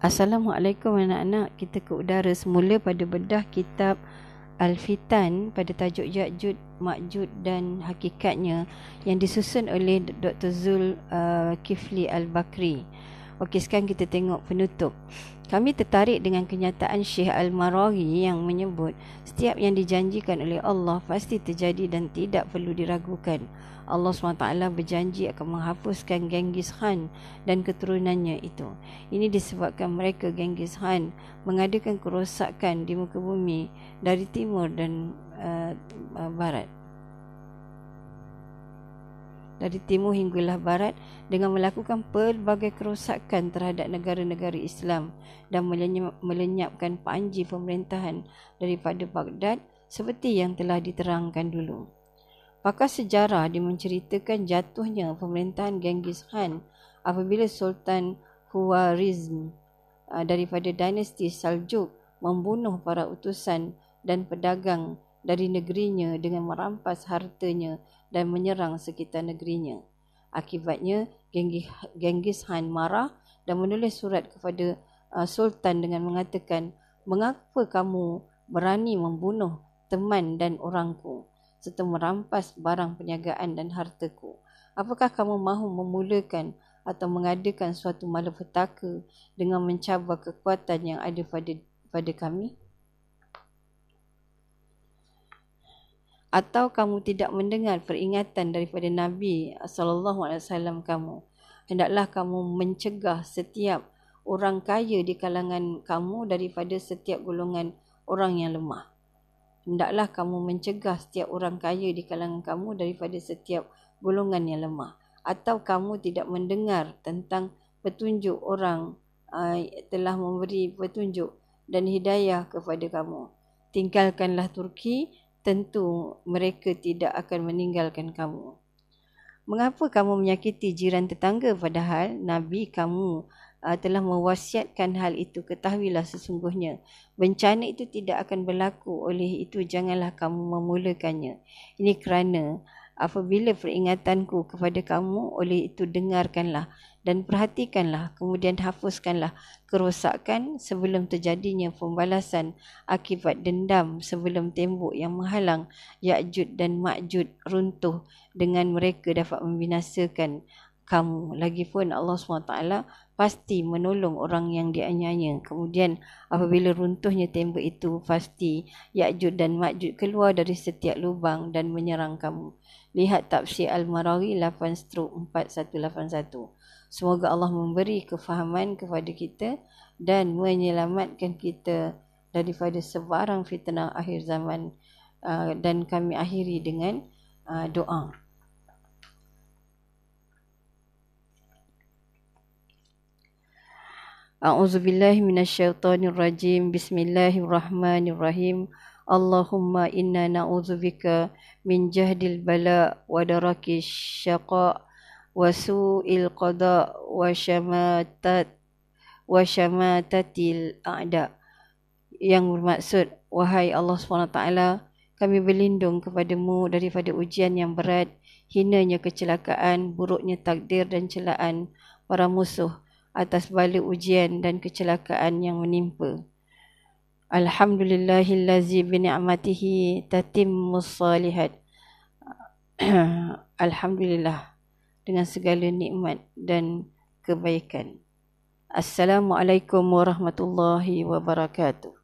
Assalamualaikum anak-anak. Kita ke udara semula pada bedah kitab Al-Fitan pada tajuk Ya'jud, Ma'jud dan Hakikatnya yang disusun oleh Dr. Zul uh, Kifli Al-Bakri. Okey, sekarang kita tengok penutup. Kami tertarik dengan kenyataan Syekh Al-Marawi yang menyebut setiap yang dijanjikan oleh Allah pasti terjadi dan tidak perlu diragukan. Allah SWT berjanji akan menghapuskan Genghis Khan dan keturunannya itu. Ini disebabkan mereka Genghis Khan mengadakan kerosakan di muka bumi dari timur dan uh, barat. Dari timur hinggalah barat dengan melakukan pelbagai kerosakan terhadap negara-negara Islam dan melenyapkan panji pemerintahan daripada Baghdad seperti yang telah diterangkan dulu. Pakar sejarah menceritakan jatuhnya pemerintahan Genghis Khan apabila Sultan Khwarizm uh, daripada dinasti Saljuk membunuh para utusan dan pedagang dari negerinya dengan merampas hartanya dan menyerang sekitar negerinya. Akibatnya Genghis Khan marah dan menulis surat kepada uh, Sultan dengan mengatakan, "Mengapa kamu berani membunuh teman dan orangku?" serta merampas barang perniagaan dan hartaku. Apakah kamu mahu memulakan atau mengadakan suatu malapetaka dengan mencabar kekuatan yang ada pada pada kami? Atau kamu tidak mendengar peringatan daripada Nabi sallallahu alaihi wasallam kamu? Hendaklah kamu mencegah setiap orang kaya di kalangan kamu daripada setiap golongan orang yang lemah. Hendaklah kamu mencegah setiap orang kaya di kalangan kamu daripada setiap golongan yang lemah. Atau kamu tidak mendengar tentang petunjuk orang uh, telah memberi petunjuk dan hidayah kepada kamu. Tinggalkanlah Turki tentu mereka tidak akan meninggalkan kamu. Mengapa kamu menyakiti jiran tetangga? Padahal nabi kamu uh, telah mewasiatkan hal itu. Ketahuilah sesungguhnya bencana itu tidak akan berlaku. Oleh itu janganlah kamu memulakannya. Ini kerana apabila peringatanku kepada kamu oleh itu dengarkanlah dan perhatikanlah kemudian hapuskanlah kerosakan sebelum terjadinya pembalasan akibat dendam sebelum tembok yang menghalang Ya'jud dan Ma'jud runtuh dengan mereka dapat membinasakan kamu. Lagipun Allah SWT pasti menolong orang yang dianyanya. Kemudian apabila runtuhnya tembok itu pasti Ya'jud dan Ma'jud keluar dari setiap lubang dan menyerang kamu. Lihat Tafsir Al-Marawi 8-4181. Semoga Allah memberi kefahaman kepada kita dan menyelamatkan kita daripada sebarang fitnah akhir zaman uh, dan kami akhiri dengan uh, doa. أعوذ بالله من الشيطان الرجيم Allahumma inna na'udzubika min jahdil bala wa darakis syaqa wa su'il qada wa syamatat wa syamatatil a'da. Yang bermaksud wahai Allah SWT kami berlindung kepadamu daripada ujian yang berat hinanya kecelakaan buruknya takdir dan celaan para musuh atas bala ujian dan kecelakaan yang menimpa. Alhamdulillahillazi bini'amatihi tatimmus salihat. Alhamdulillah dengan segala nikmat dan kebaikan. Assalamualaikum warahmatullahi wabarakatuh.